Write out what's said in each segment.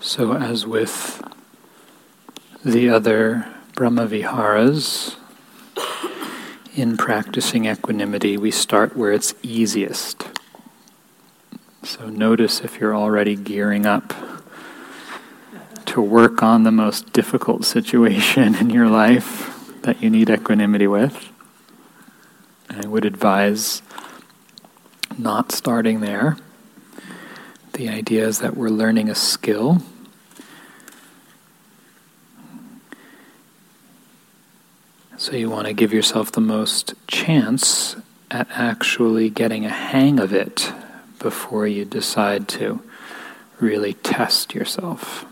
So, as with the other Brahmaviharas, in practicing equanimity, we start where it's easiest. So, notice if you're already gearing up to work on the most difficult situation in your life that you need equanimity with. I would advise not starting there. The idea is that we're learning a skill. So you want to give yourself the most chance at actually getting a hang of it before you decide to really test yourself.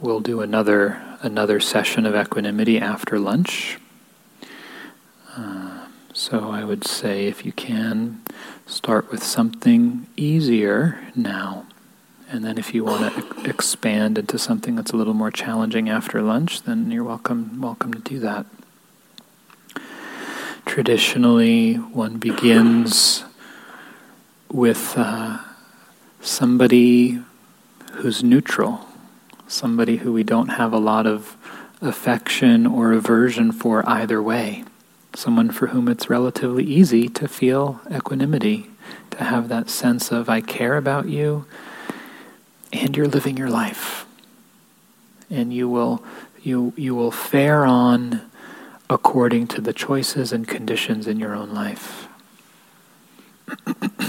We'll do another another session of equanimity after lunch. Uh, so I would say if you can, start with something easier now. And then if you want to expand into something that's a little more challenging after lunch, then you're welcome welcome to do that. Traditionally, one begins with uh, somebody who's neutral, somebody who we don't have a lot of affection or aversion for either way, someone for whom it's relatively easy to feel equanimity, to have that sense of, I care about you and you're living your life. And you will, you, you will fare on according to the choices and conditions in your own life.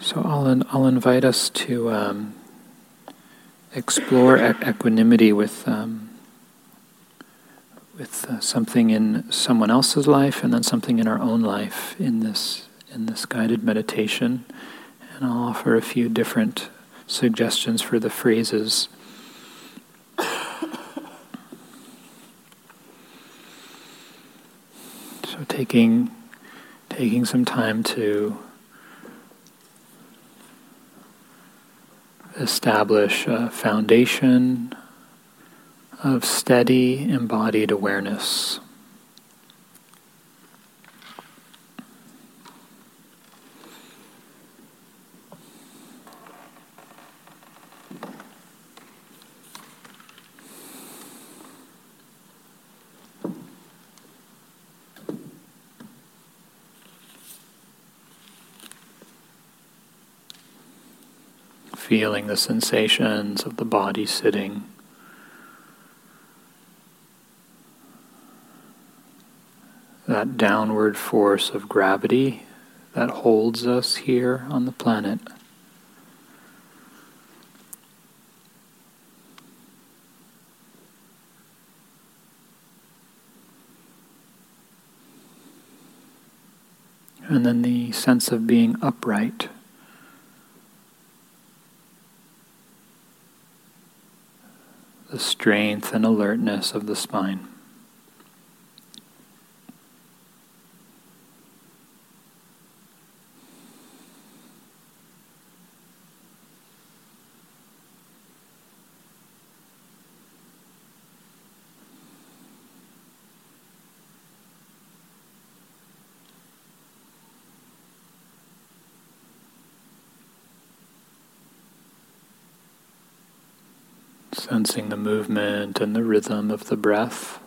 so I'll, I'll invite us to um, explore equanimity with. Um, something in someone else's life and then something in our own life in this in this guided meditation. And I'll offer a few different suggestions for the phrases. So taking taking some time to establish a foundation of steady embodied awareness. Feeling the sensations of the body sitting. That downward force of gravity that holds us here on the planet. And then the sense of being upright. The strength and alertness of the spine. Sensing the movement and the rhythm of the breath.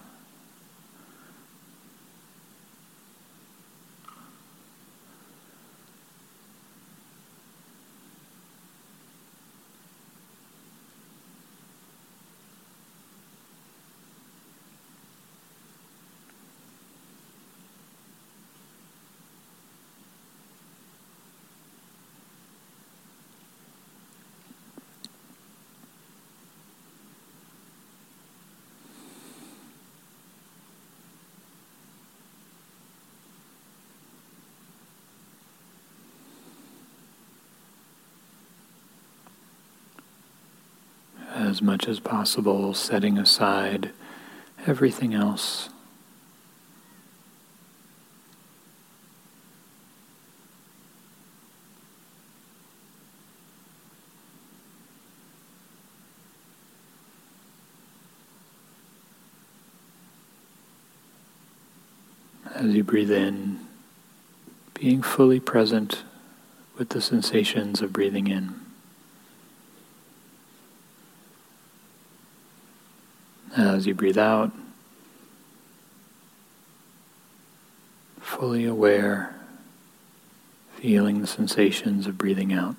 As much as possible, setting aside everything else. As you breathe in, being fully present with the sensations of breathing in. As you breathe out, fully aware, feeling the sensations of breathing out.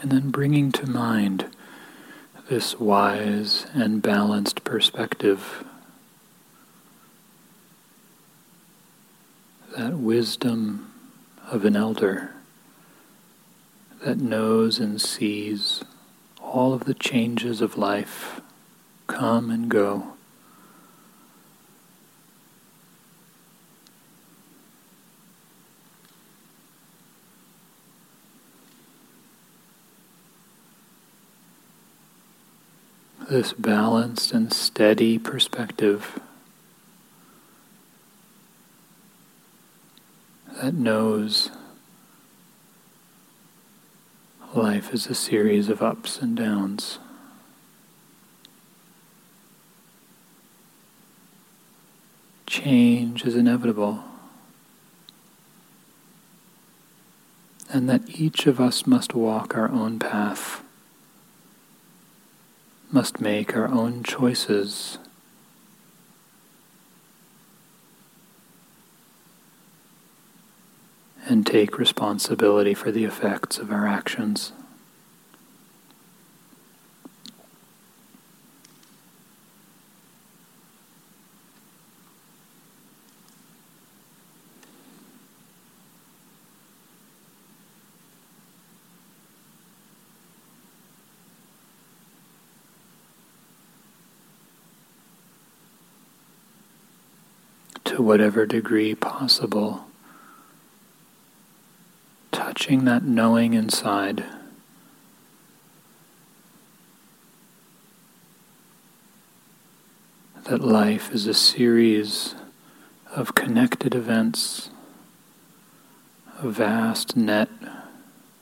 And then bringing to mind this wise and balanced perspective, that wisdom of an elder that knows and sees all of the changes of life come and go. This balanced and steady perspective that knows life is a series of ups and downs. Change is inevitable. And that each of us must walk our own path must make our own choices. And take responsibility for the effects of our actions. To whatever degree possible, touching that knowing inside. That life is a series of connected events, a vast net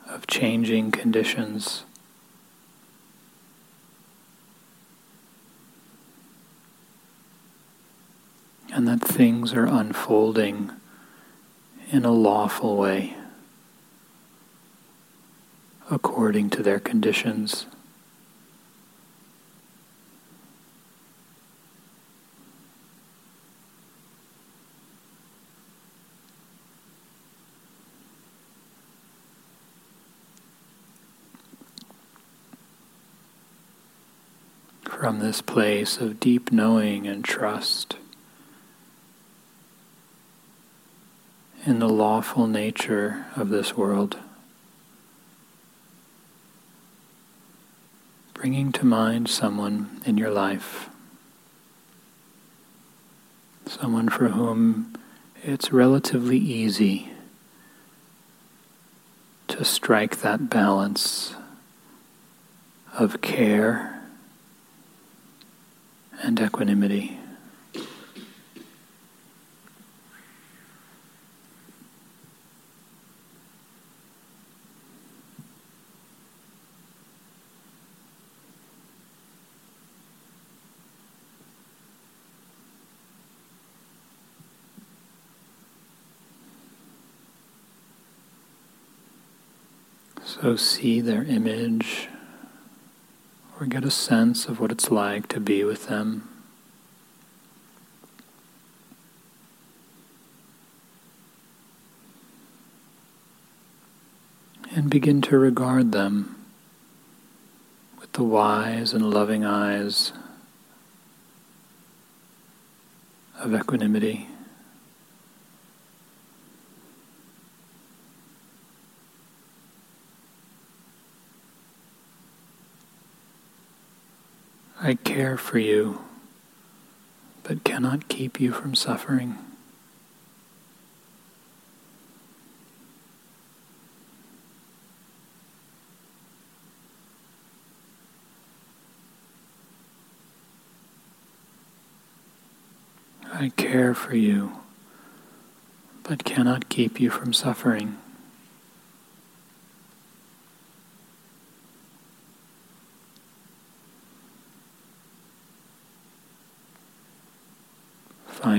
of changing conditions. and that things are unfolding in a lawful way according to their conditions. From this place of deep knowing and trust. In the lawful nature of this world. Bringing to mind someone in your life, someone for whom it's relatively easy to strike that balance of care and equanimity. So see their image or get a sense of what it's like to be with them. And begin to regard them with the wise and loving eyes of equanimity. I care for you, but cannot keep you from suffering. I care for you, but cannot keep you from suffering.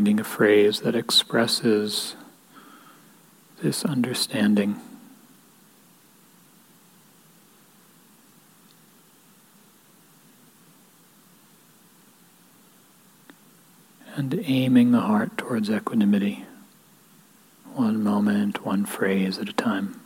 Finding a phrase that expresses this understanding. And aiming the heart towards equanimity, one moment, one phrase at a time.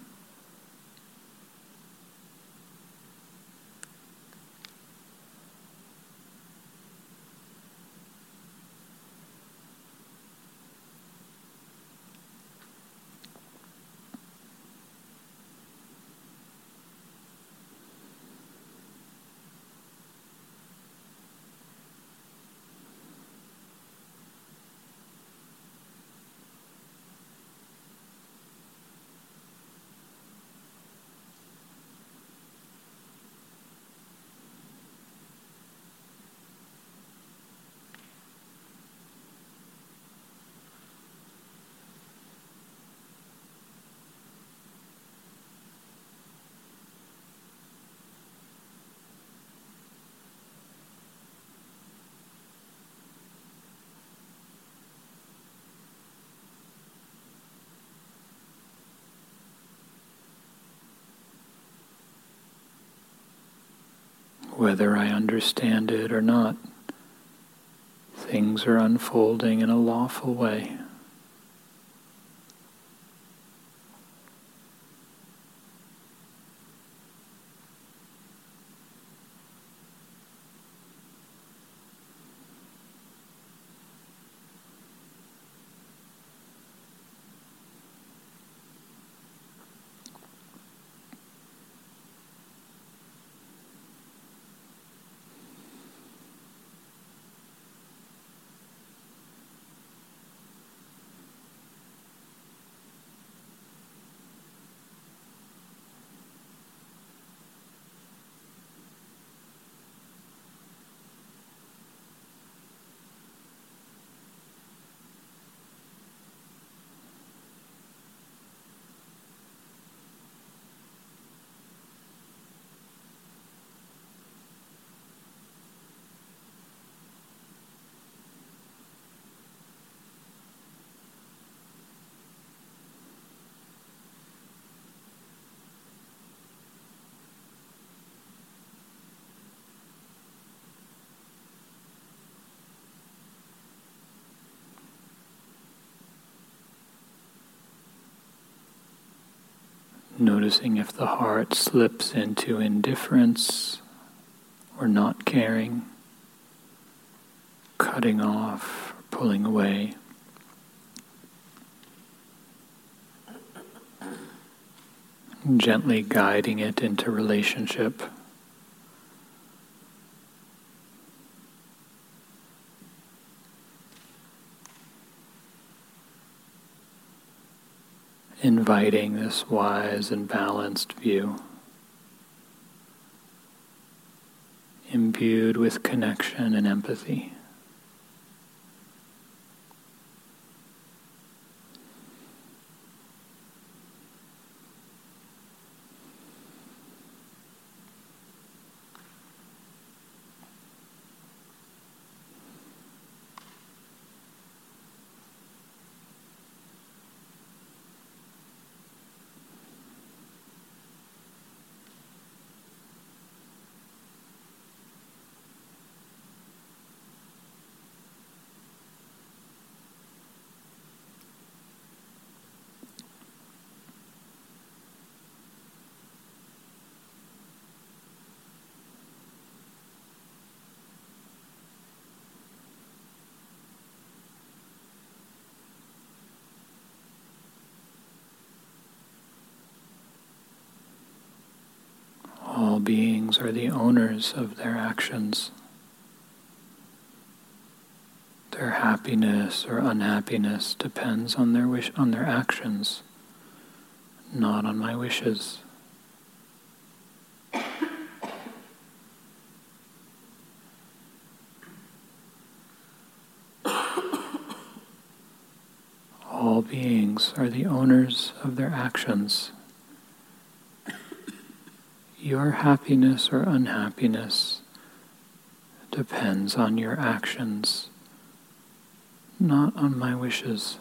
Whether I understand it or not. Things are unfolding in a lawful way. Noticing if the heart slips into indifference or not caring. cutting off, pulling away. Gently guiding it into relationship. Inviting this wise and balanced view. imbued with connection and empathy. All beings are the owners of their actions. Their happiness or unhappiness depends on their wish on their actions, not on my wishes. All beings are the owners of their actions. Your happiness or unhappiness depends on your actions, not on my wishes.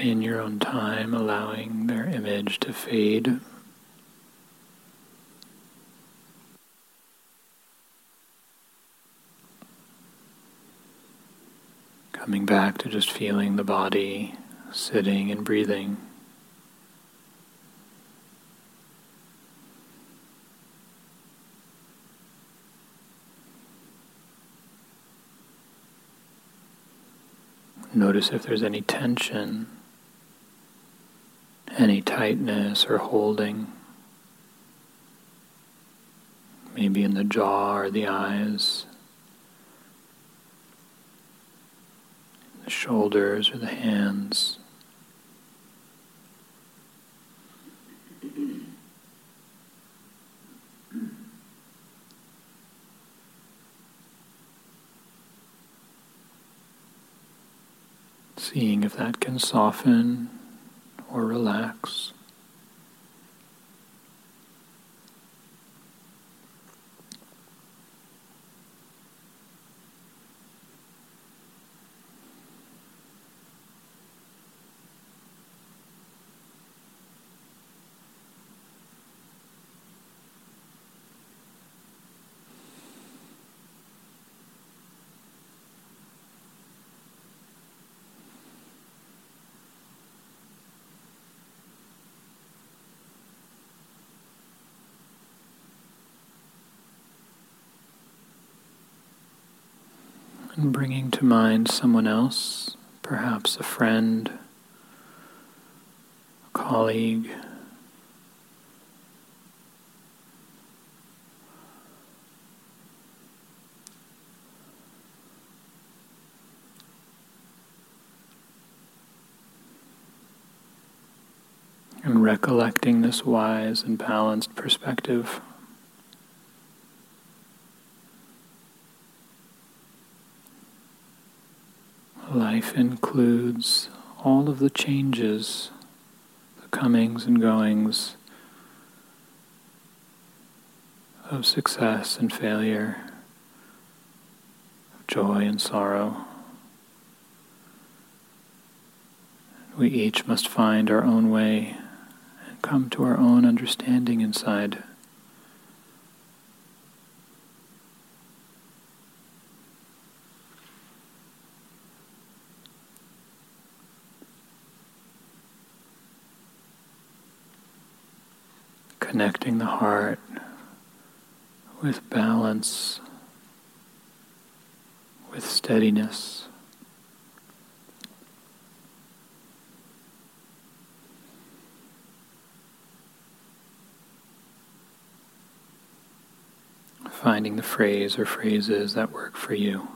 In your own time, allowing their image to fade. Coming back to just feeling the body, sitting and breathing. Notice if there's any tension any tightness or holding. maybe in the jaw or the eyes, the shoulders or the hands. Seeing if that can soften or relax. And bringing to mind someone else, perhaps a friend, a colleague. And recollecting this wise and balanced perspective. Life includes all of the changes, the comings and goings of success and failure, of joy and sorrow. We each must find our own way and come to our own understanding inside. Connecting the heart with balance, with steadiness. Finding the phrase or phrases that work for you.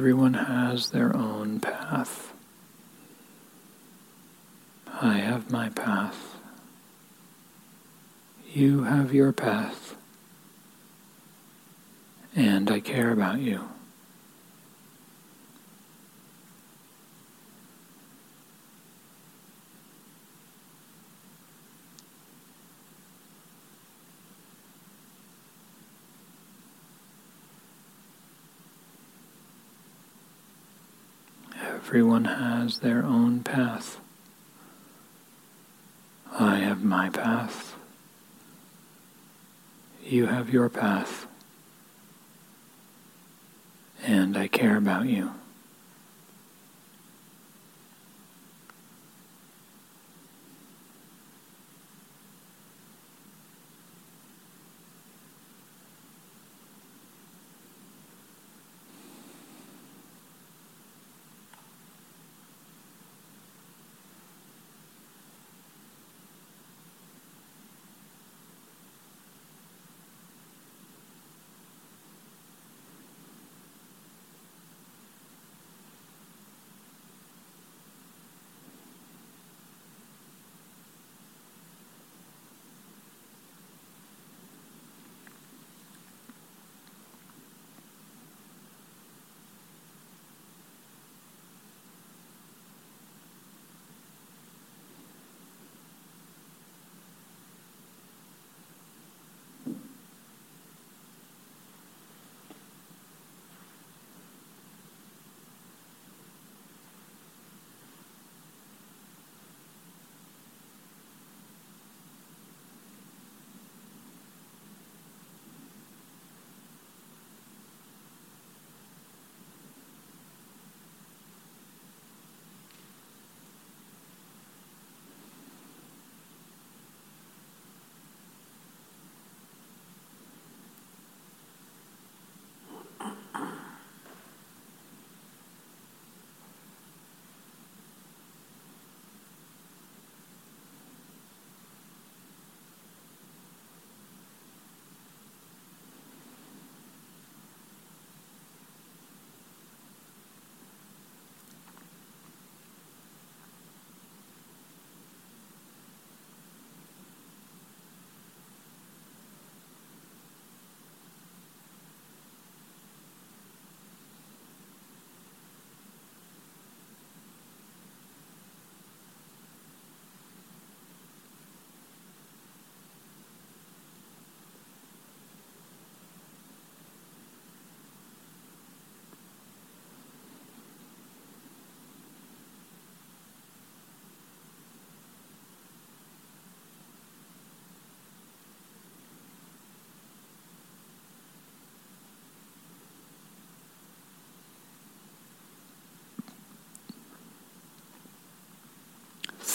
Everyone has their own path. I have my path. You have your path. And I care about you. Everyone has their own path. I have my path. You have your path. And I care about you.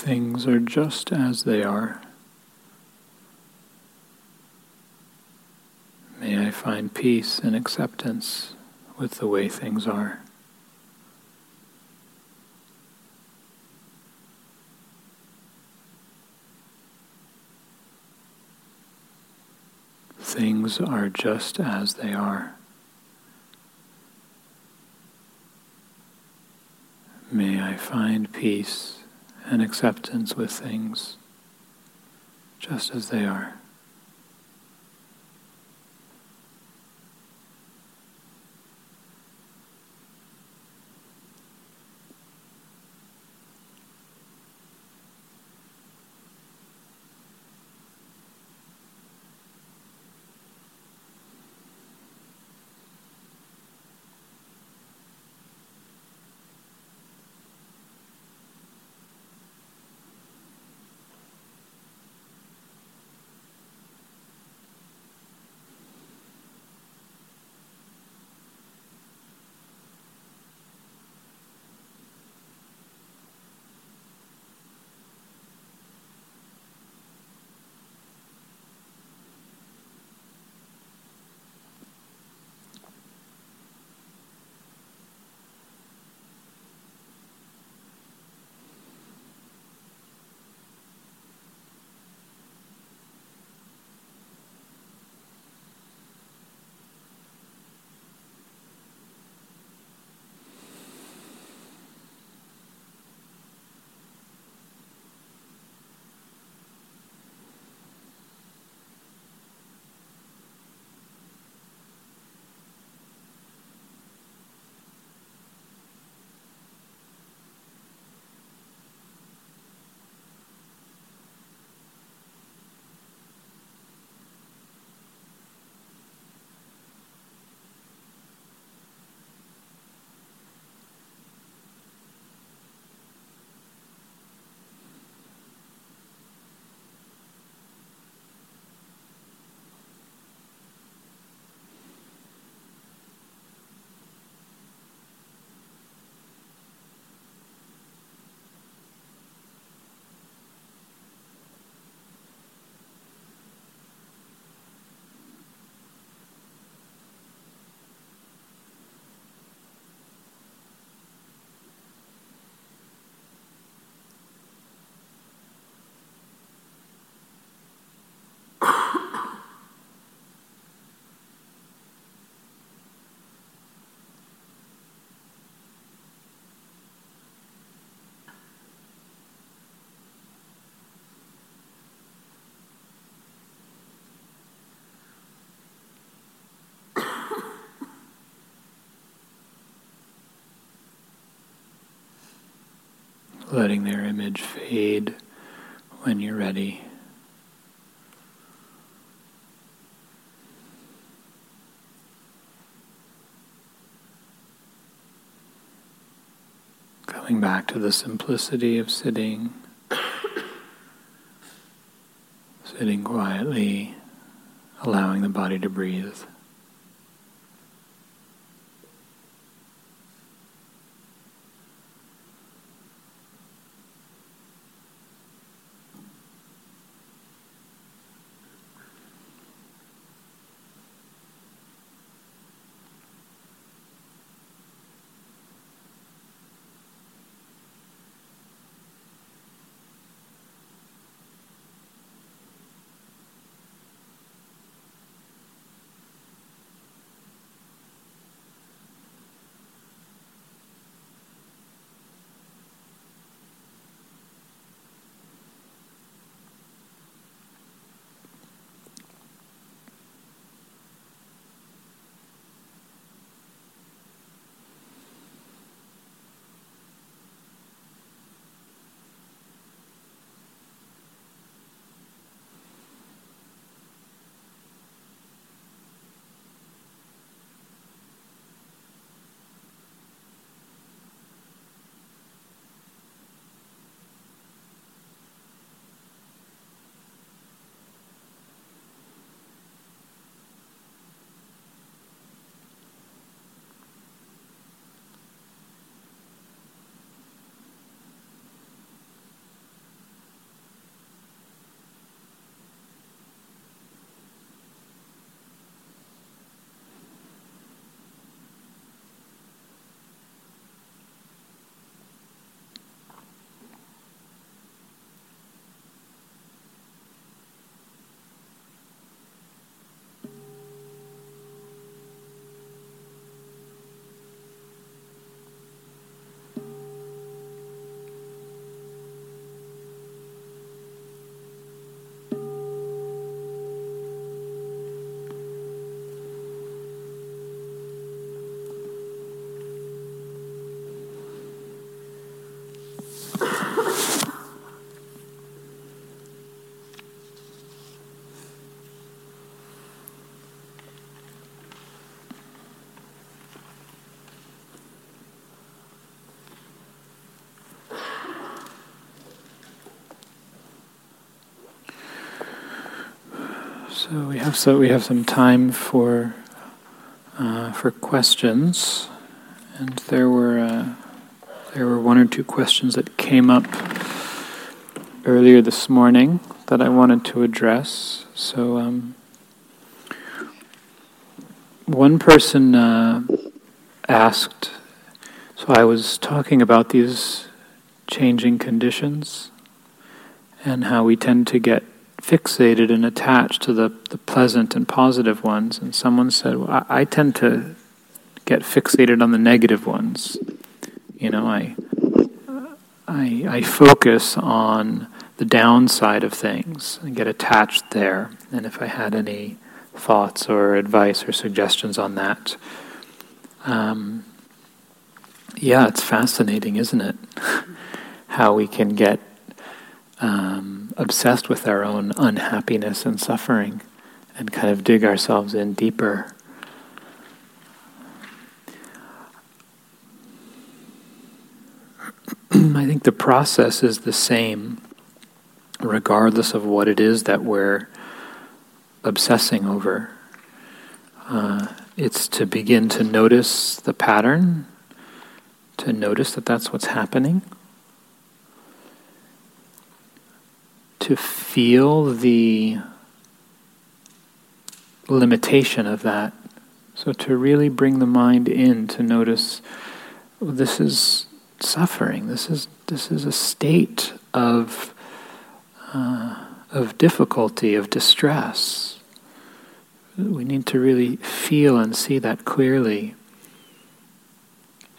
Things are just as they are. May I find peace and acceptance with the way things are. Things are just as they are. May I find peace and acceptance with things just as they are. Letting their image fade when you're ready. Coming back to the simplicity of sitting, sitting quietly, allowing the body to breathe. So we have so we have some time for uh, for questions, and there were uh, there were one or two questions that came up earlier this morning that I wanted to address. So um, one person uh, asked. So I was talking about these changing conditions and how we tend to get fixated and attached to the, the pleasant and positive ones. And someone said, well, I, I tend to get fixated on the negative ones. You know, I, I, I focus on the downside of things and get attached there. And if I had any thoughts or advice or suggestions on that, um, yeah, it's fascinating, isn't it? How we can get um, obsessed with our own unhappiness and suffering and kind of dig ourselves in deeper. I think the process is the same regardless of what it is that we're obsessing over. Uh, it's to begin to notice the pattern, to notice that that's what's happening to feel the limitation of that. So to really bring the mind in to notice well, this is suffering. This is this is a state of uh, of difficulty, of distress. We need to really feel and see that clearly.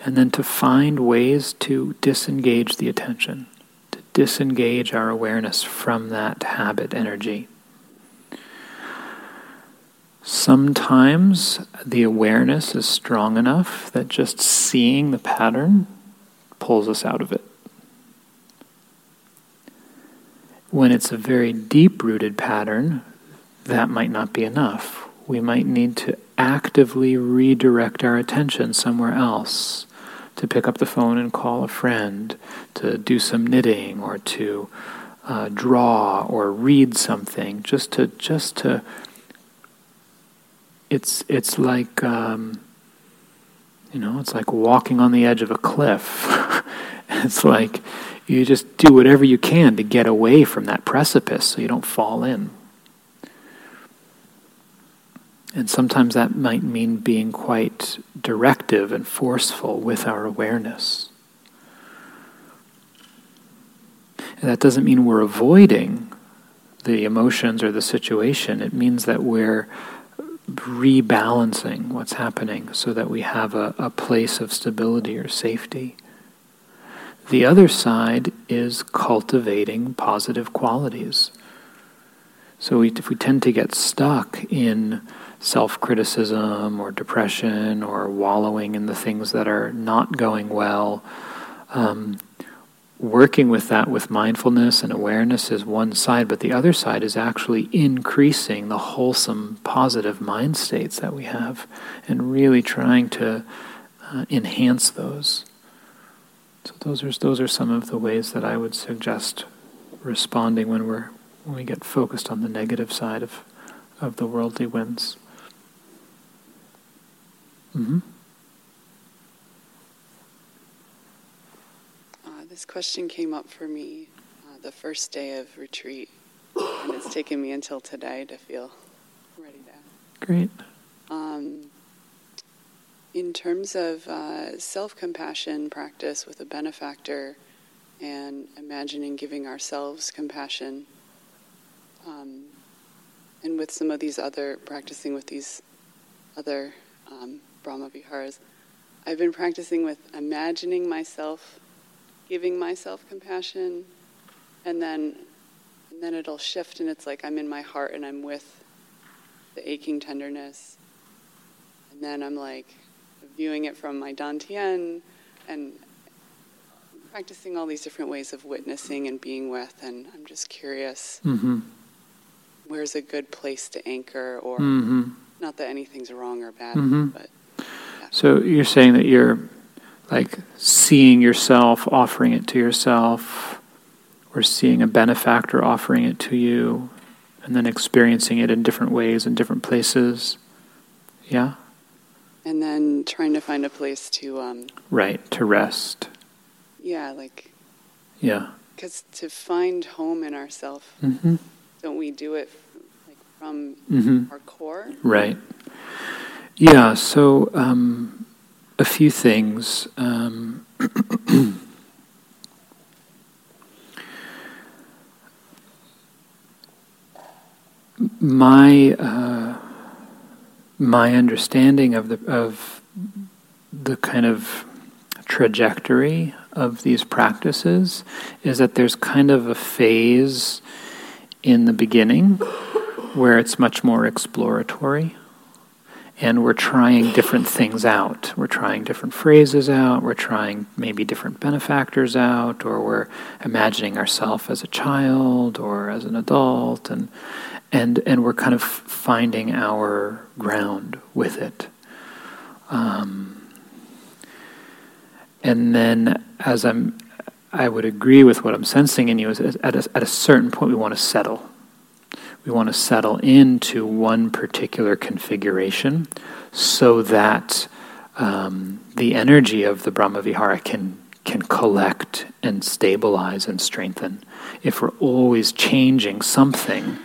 And then to find ways to disengage the attention disengage our awareness from that habit energy. Sometimes the awareness is strong enough that just seeing the pattern pulls us out of it. when it's a very deep rooted pattern, that might not be enough. We might need to actively redirect our attention somewhere else to pick up the phone and call a friend, to do some knitting, or to uh, draw or read something, just to just to. It's it's like um, you know, it's like walking on the edge of a cliff. it's like you just do whatever you can to get away from that precipice so you don't fall in. And sometimes that might mean being quite directive and forceful with our awareness. And that doesn't mean we're avoiding the emotions or the situation. It means that we're rebalancing what's happening so that we have a, a place of stability or safety. The other side is cultivating positive qualities. So we, if we tend to get stuck in self criticism or depression or wallowing in the things that are not going well. Um, working with that with mindfulness and awareness is one side, but the other side is actually increasing the wholesome, positive mind states that we have and really trying to uh, enhance those. So those are those are some of the ways that I would suggest responding when we're when we get focused on the negative side of of the worldly winds. Mm-hmm. Uh, this question came up for me uh, the first day of retreat, and it's taken me until today to feel ready to. Great. Um, in terms of uh, self compassion practice with a benefactor and imagining giving ourselves compassion, um, and with some of these other, practicing with these other um, Brahma Viharas, I've been practicing with imagining myself, giving myself compassion, and then and then it'll shift and it's like I'm in my heart and I'm with the aching tenderness. And then I'm like viewing it from my Dantian and practicing all these different ways of witnessing and being with and I'm just curious mm-hmm. where's a good place to anchor or mm-hmm. not that anything's wrong or bad, mm-hmm. but so you're saying that you're like seeing yourself, offering it to yourself, or seeing a benefactor offering it to you, and then experiencing it in different ways in different places. Yeah? And then trying to find a place to. Um, right, to rest. Yeah, like. Yeah. Because to find home in ourselves, mm-hmm. don't we do it like from mm-hmm. our core? Right. Yeah, so um, a few things. Um, my uh, my understanding of the of the kind of trajectory of these practices is that there's kind of a phase in the beginning where it's much more exploratory and we're trying different things out. We're trying different phrases out, we're trying maybe different benefactors out, or we're imagining ourselves as a child or as an adult, and, and, and we're kind of finding our ground with it. Um, and then, as I'm, I would agree with what I'm sensing in you, is at a, at a certain point we want to settle we want to settle into one particular configuration so that um, the energy of the Brahmavihara can, can collect and stabilize and strengthen. If we're always changing something,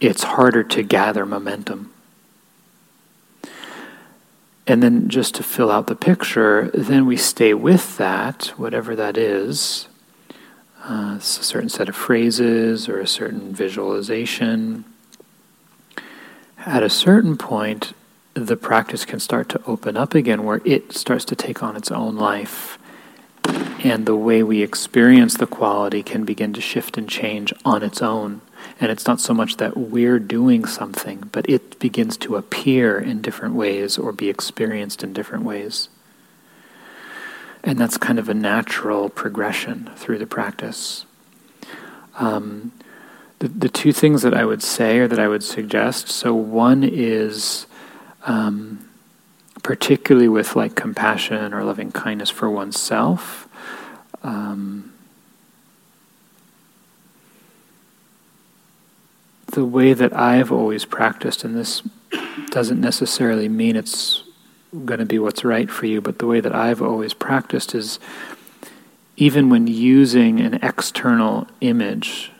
it's harder to gather momentum. And then, just to fill out the picture, then we stay with that, whatever that is, uh, a certain set of phrases or a certain visualization. At a certain point, the practice can start to open up again where it starts to take on its own life. And the way we experience the quality can begin to shift and change on its own. And it's not so much that we're doing something, but it begins to appear in different ways or be experienced in different ways. And that's kind of a natural progression through the practice. Um, the, the two things that I would say or that I would suggest. So one is um, particularly with like compassion or loving kindness for oneself. Um, the way that I've always practiced, and this doesn't necessarily mean it's going to be what's right for you, but the way that I've always practiced is even when using an external image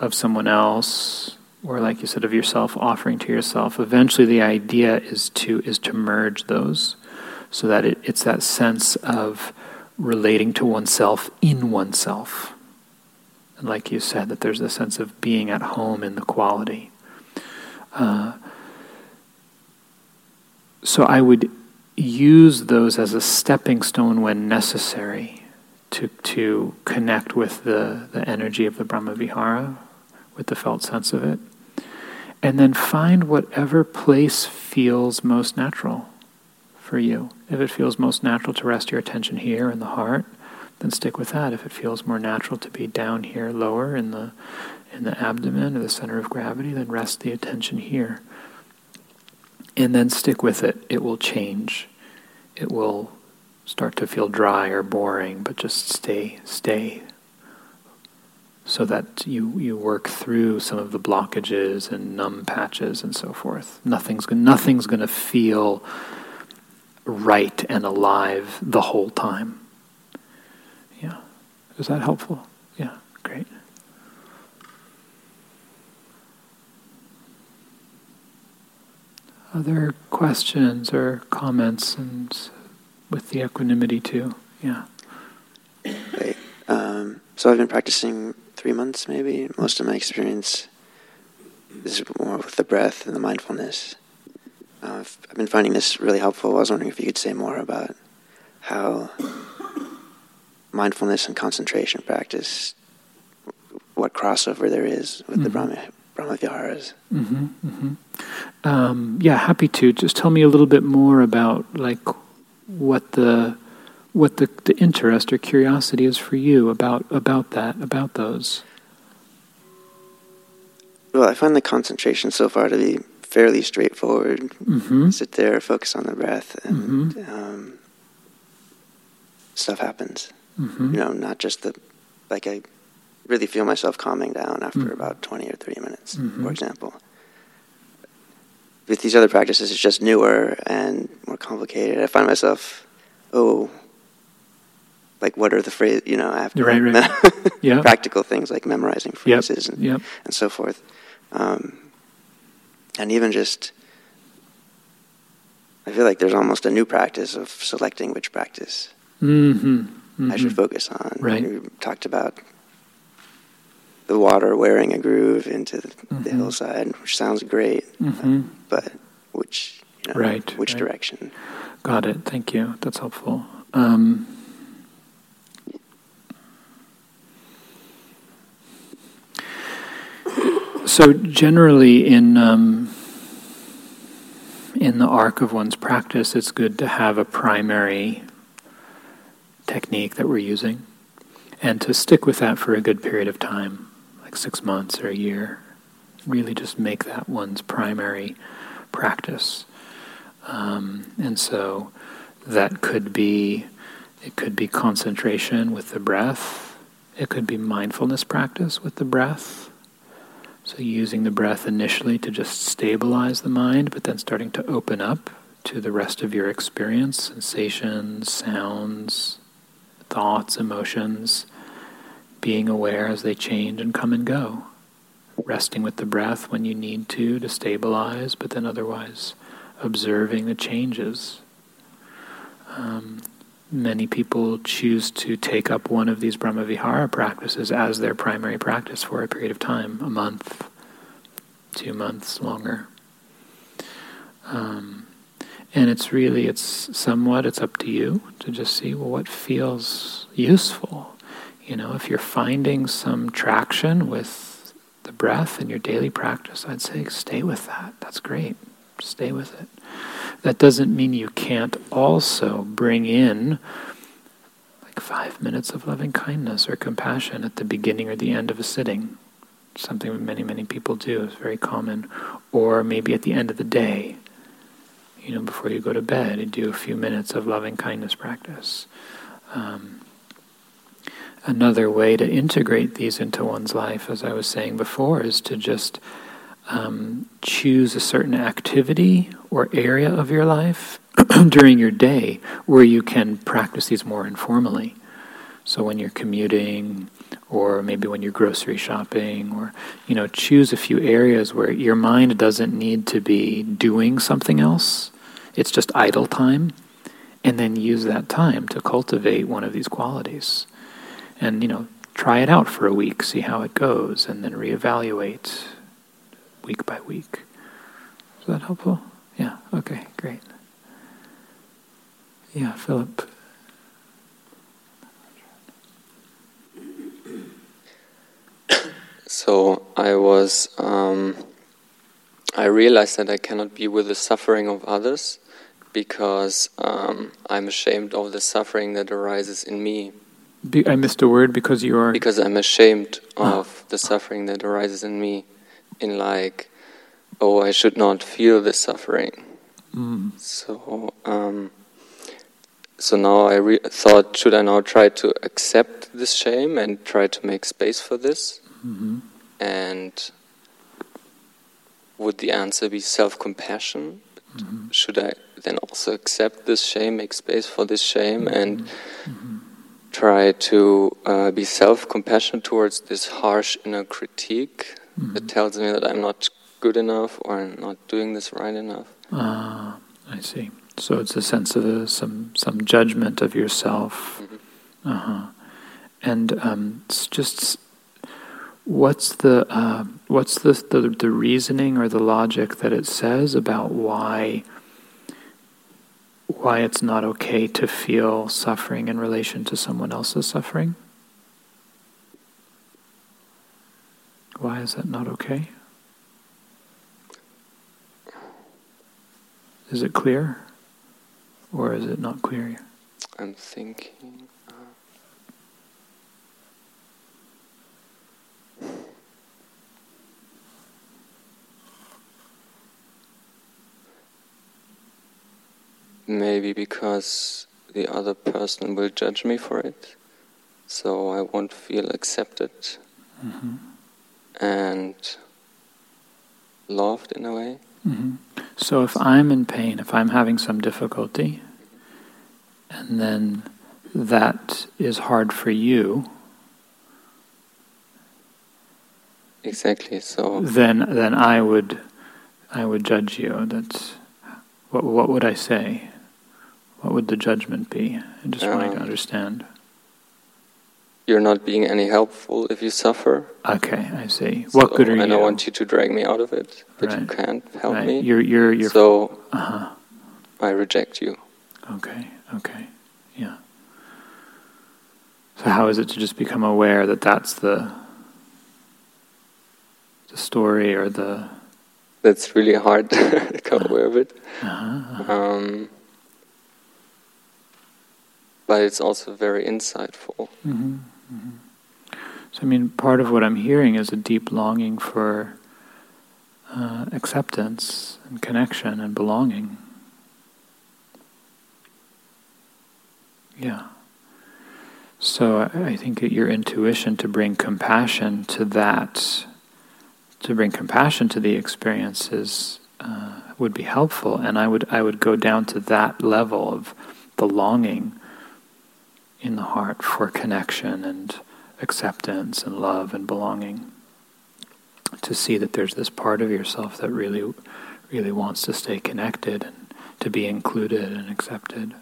of someone else, or like you said, of yourself offering to yourself, eventually the idea is to is to merge those so that it, it's that sense of relating to oneself in oneself. And like you said, that there's a sense of being at home in the quality. Uh, so I would use those as a stepping stone when necessary to, to connect with the, the energy of the Brahmavihara, with the felt sense of it. And then find whatever place feels most natural for you. If it feels most natural to rest your attention here in the heart, then stick with that. If it feels more natural to be down here, lower in the in the abdomen or the center of gravity, then rest the attention here. And then stick with it. It will change. It will start to feel dry or boring, but just stay, stay. So that you, you work through some of the blockages and numb patches and so forth. Nothing's, nothing's going to feel right and alive the whole time. Yeah. Is that helpful? Yeah, great. Other questions or comments and with the equanimity too? Yeah. Right. Um, so I've been practicing three months maybe. Most of my experience is more with the breath and the mindfulness. Uh, I've, I've been finding this really helpful. I was wondering if you could say more about how mindfulness and concentration practice, what crossover there is with mm-hmm. the Brahma, Brahma Viharas. Mm-hmm, mm-hmm. Um, yeah, happy to. Just tell me a little bit more about like what the what the, the interest or curiosity is for you about about that about those. Well, I find the concentration so far to be fairly straightforward. Mm-hmm. Sit there, focus on the breath, and mm-hmm. um, stuff happens. Mm-hmm. You know, not just the like I really feel myself calming down after mm. about twenty or thirty minutes, mm-hmm. for example. With these other practices, it's just newer and more complicated. I find myself, oh, like what are the phrases? You know, I have to right, right. yeah. practical things like memorizing phrases yep. And, yep. and so forth. Um, and even just I feel like there's almost a new practice of selecting which practice mm-hmm. Mm-hmm. I should focus on. Right. We talked about the water wearing a groove into the, mm-hmm. the hillside, which sounds great, mm-hmm. but which you know, right, which right. direction? Got it. Thank you. That's helpful. Um, so generally in um, in the arc of one's practice, it's good to have a primary technique that we're using and to stick with that for a good period of time, six months or a year. Really just make that one's primary practice. Um, and so that could be it could be concentration with the breath. It could be mindfulness practice with the breath. So, using the breath initially to just stabilize the mind, but then starting to open up to the rest of your experience sensations, sounds, thoughts, emotions, being aware as they change and come and go. Resting with the breath when you need to to stabilize, but then otherwise observing the changes. Um, many people choose to take up one of these Brahmavihara practices as their primary practice for a period of time, a month, two months, longer. Um, and it's really, it's somewhat, it's up to you to just see, well, what feels useful. You know, if you're finding some traction with the breath in your daily practice, I'd say stay with that. That's great. Stay with it. That doesn't mean you can't also bring in like five minutes of loving kindness or compassion at the beginning or the end of a sitting. something many, many people do. It's very common. Or maybe at the end of the day, you know, before you go to bed, you do a few minutes of loving kindness practice. Um, another way to integrate these into one's life, as I was saying before, is to just um, choose a certain activity or area of your life during your day where you can practice these more informally. So when you're commuting, or maybe when you're grocery shopping, or you know, choose a few areas where your mind doesn't need to be doing something else. It's just idle time, and then use that time to cultivate one of these qualities, and you know, try it out for a week, see how it goes, and then reevaluate week by week. Is that helpful? Yeah. Okay. Great. Yeah, Philip. So I was, um, I realized that I cannot be with the suffering of others because um, I'm ashamed of the suffering that arises in me. Be- I missed a word because you are. Because I'm ashamed ah. of the suffering that arises in me, in like, oh, I should not feel this suffering. Mm. So, um, so now I re- thought, should I now try to accept this shame and try to make space for this? Mm-hmm. And would the answer be self compassion? Mm-hmm. Should I then also accept this shame, make space for this shame, and mm-hmm. Try to uh, be self compassionate towards this harsh inner critique that mm-hmm. tells me that I'm not good enough or I'm not doing this right enough? Ah, I see. So it's a sense of a, some some judgment of yourself. Mm-hmm. Uh-huh. And um, it's just what's the uh, what's the, the the reasoning or the logic that it says about why why it's not okay to feel suffering in relation to someone else's suffering? Why is that not okay? Is it clear? Or is it not clear? I'm thinking. Maybe because the other person will judge me for it, so I won't feel accepted mm-hmm. and loved in a way. Mm-hmm. So if I'm in pain, if I'm having some difficulty, and then that is hard for you. Exactly. So then, then I would, I would judge you. That's what. What would I say? What would the judgment be? I just um, wanting to understand. You're not being any helpful if you suffer. Okay, I see. What good are and you? And I want you to drag me out of it, but right. you can't help right. me. You're, you're, you're. So uh-huh. I reject you. Okay. Okay. Yeah. So how is it to just become aware that that's the the story or the? That's really hard to become aware of it. Uh-huh. Um, but it's also very insightful. Mm-hmm. Mm-hmm. So, I mean, part of what I'm hearing is a deep longing for uh, acceptance and connection and belonging. Yeah. So I, I think your intuition to bring compassion to that, to bring compassion to the experiences, uh, would be helpful, and I would I would go down to that level of the longing in the heart for connection and acceptance and love and belonging. To see that there's this part of yourself that really, really wants to stay connected and to be included and accepted.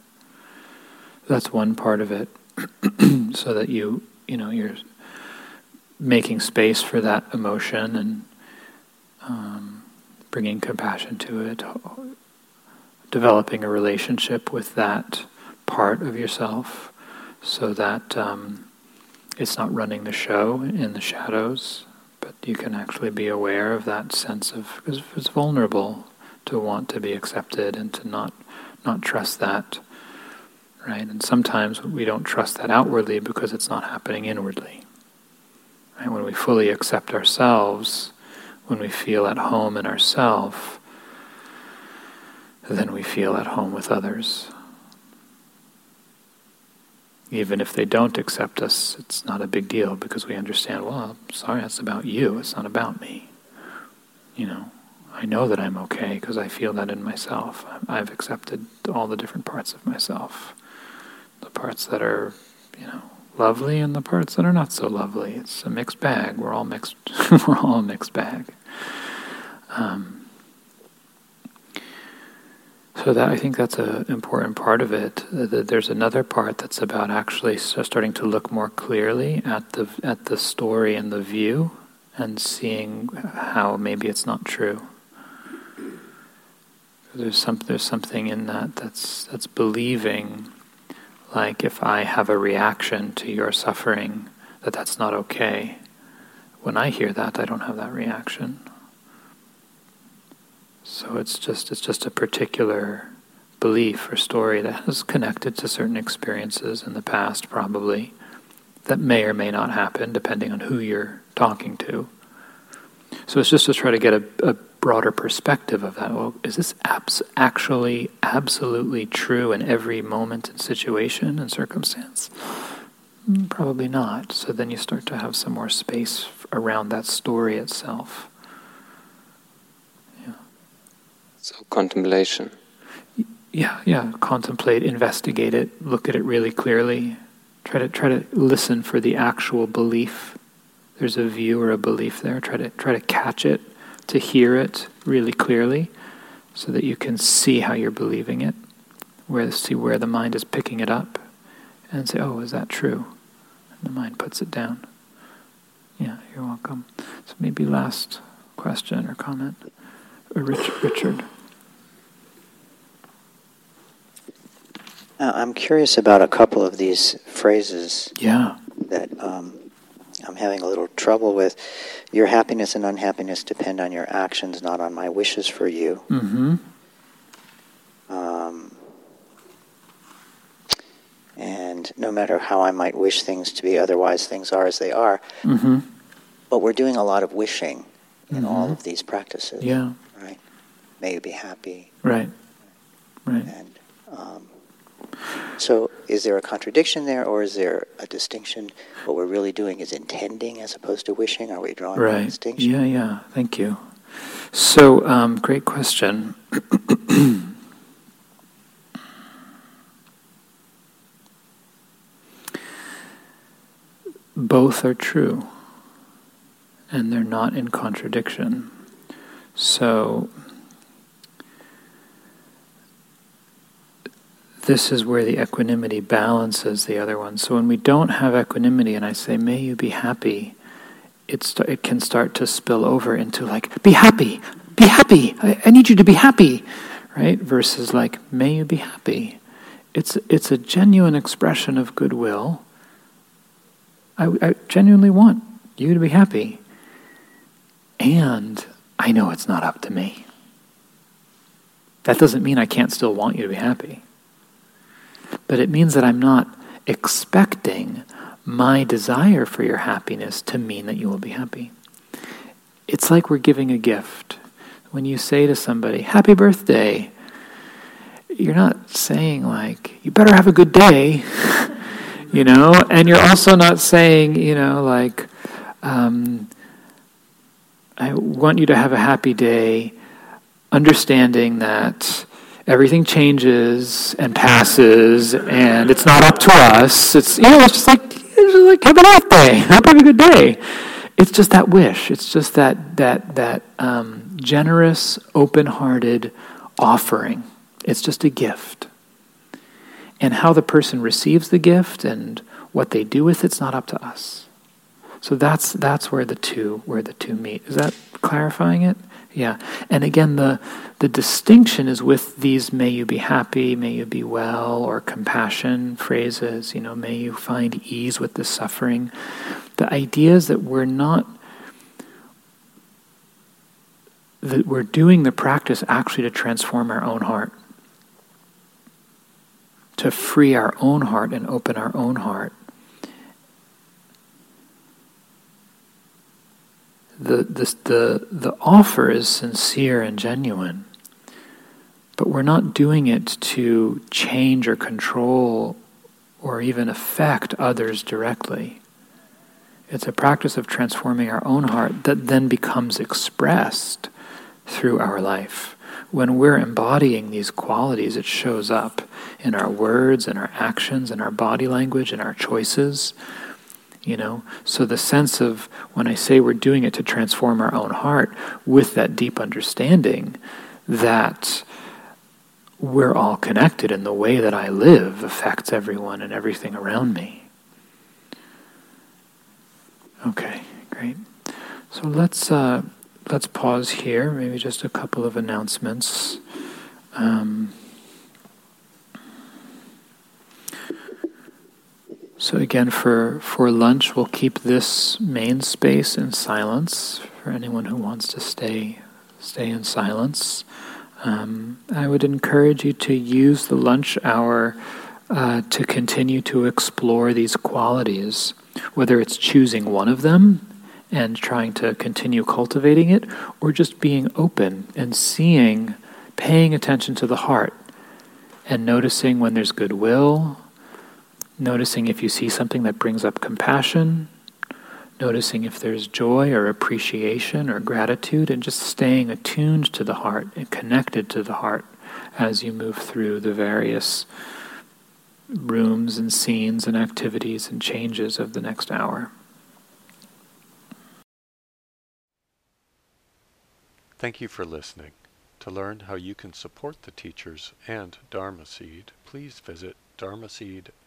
That's one part of it, so that you, you know, you're making space for that emotion and um, bringing compassion to it, developing a relationship with that part of yourself so that um, it's not running the show in the shadows, but you can actually be aware of that sense of because it's vulnerable to want to be accepted and to not not trust that, right? And sometimes we don't trust that outwardly because it's not happening inwardly, Right? When we fully accept ourselves, when we feel at home in ourself, then we feel at home with others. Even if they don't accept us, it's not a big deal because we understand, well, I'm sorry, it's about you, it's not about me. You know, I know that I'm okay because I feel that in myself. I've accepted all the different parts of myself. The parts that are, you know, lovely and the parts that are not so lovely. It's a mixed bag. We're all mixed. we're all a mixed bag. Um, so that I think that's an important part of it. There's another part that's about actually starting to look more clearly at the at the story and the view, and seeing how maybe it's not true. There's some there's something in that that's that's believing, like if I have a reaction to your suffering, that that's not okay. When I hear that, I don't have that reaction. So it's just it's just a particular belief or story that is connected to certain experiences in the past, probably, that may or may not happen depending on who you're talking to. So it's just to try to get a, a broader perspective of that. Well, is this abs- actually absolutely true in every moment and situation and circumstance? Mm, probably not. So then you start to have some more space around that story itself. So contemplation. Yeah, yeah. Contemplate, investigate it, look at it really clearly. Try to try to listen for the actual belief. There's a view or a belief there. Try to try to catch it, to hear it really clearly, so that you can see how you're believing it. Where see where the mind is picking it up, and say, "Oh, is that true?" And the mind puts it down. Yeah, you're welcome. So maybe last question or comment, or Rich, Richard. Uh, I'm curious about a couple of these phrases. Yeah. That um, I'm having a little trouble with. Your happiness and unhappiness depend on your actions, not on my wishes for you. Mm-hmm. Um, and no matter how I might wish things to be, otherwise things are as they are. Mm-hmm. But we're doing a lot of wishing in mm-hmm. all of these practices. Yeah. Right. May you be happy. Right. Right. And um, so, is there a contradiction there, or is there a distinction? What we're really doing is intending as opposed to wishing. Are we drawing right. a distinction? Yeah, yeah. Thank you. So, um, great question. Both are true, and they're not in contradiction. So, this is where the equanimity balances the other one. So when we don't have equanimity and I say, may you be happy, it, st- it can start to spill over into like, be happy, be happy, I, I need you to be happy, right? Versus like, may you be happy. It's, it's a genuine expression of goodwill. I, I genuinely want you to be happy. And I know it's not up to me. That doesn't mean I can't still want you to be happy but it means that I'm not expecting my desire for your happiness to mean that you will be happy. It's like we're giving a gift. When you say to somebody, Happy birthday, you're not saying, like, you better have a good day, you know, and you're also not saying, you know, like, um, I want you to have a happy day, understanding that everything changes and passes, and it's not up to us. It's you know, it's just like it's just like have a day, have a good day. It's just that wish. It's just that that that um, generous, open-hearted offering. It's just a gift, and how the person receives the gift and what they do with it's not up to us. So that's that's where the two where the two meet. Is that clarifying it? Yeah. And again, the, the distinction is with these may you be happy, may you be well, or compassion phrases, you know, may you find ease with the suffering. The idea is that we're not, that we're doing the practice actually to transform our own heart, to free our own heart and open our own heart. The, the, the, the offer is sincere and genuine, but we're not doing it to change or control or even affect others directly. It's a practice of transforming our own heart that then becomes expressed through our life. When we're embodying these qualities, it shows up in our words, in our actions, in our body language, in our choices. You know, so the sense of when I say we're doing it to transform our own heart with that deep understanding that we're all connected and the way that I live affects everyone and everything around me. Okay, great. So let's uh, let's pause here. Maybe just a couple of announcements. Um, so again, for for lunch, we'll keep this main space in silence for anyone who wants to stay stay in silence. Um, I would encourage you to use the lunch hour uh, to continue to explore these qualities, whether it's choosing one of them and trying to continue cultivating it, or just being open and seeing, paying attention to the heart, and noticing when there's goodwill, noticing if you see something that brings up compassion, noticing if there's joy or appreciation or gratitude, and just staying attuned to the heart and connected to the heart as you move through the various rooms and scenes and activities and changes of the next hour. Thank you for listening. To learn how you can support the teachers and Dharma Seed, please visit dharma dharmaseed.org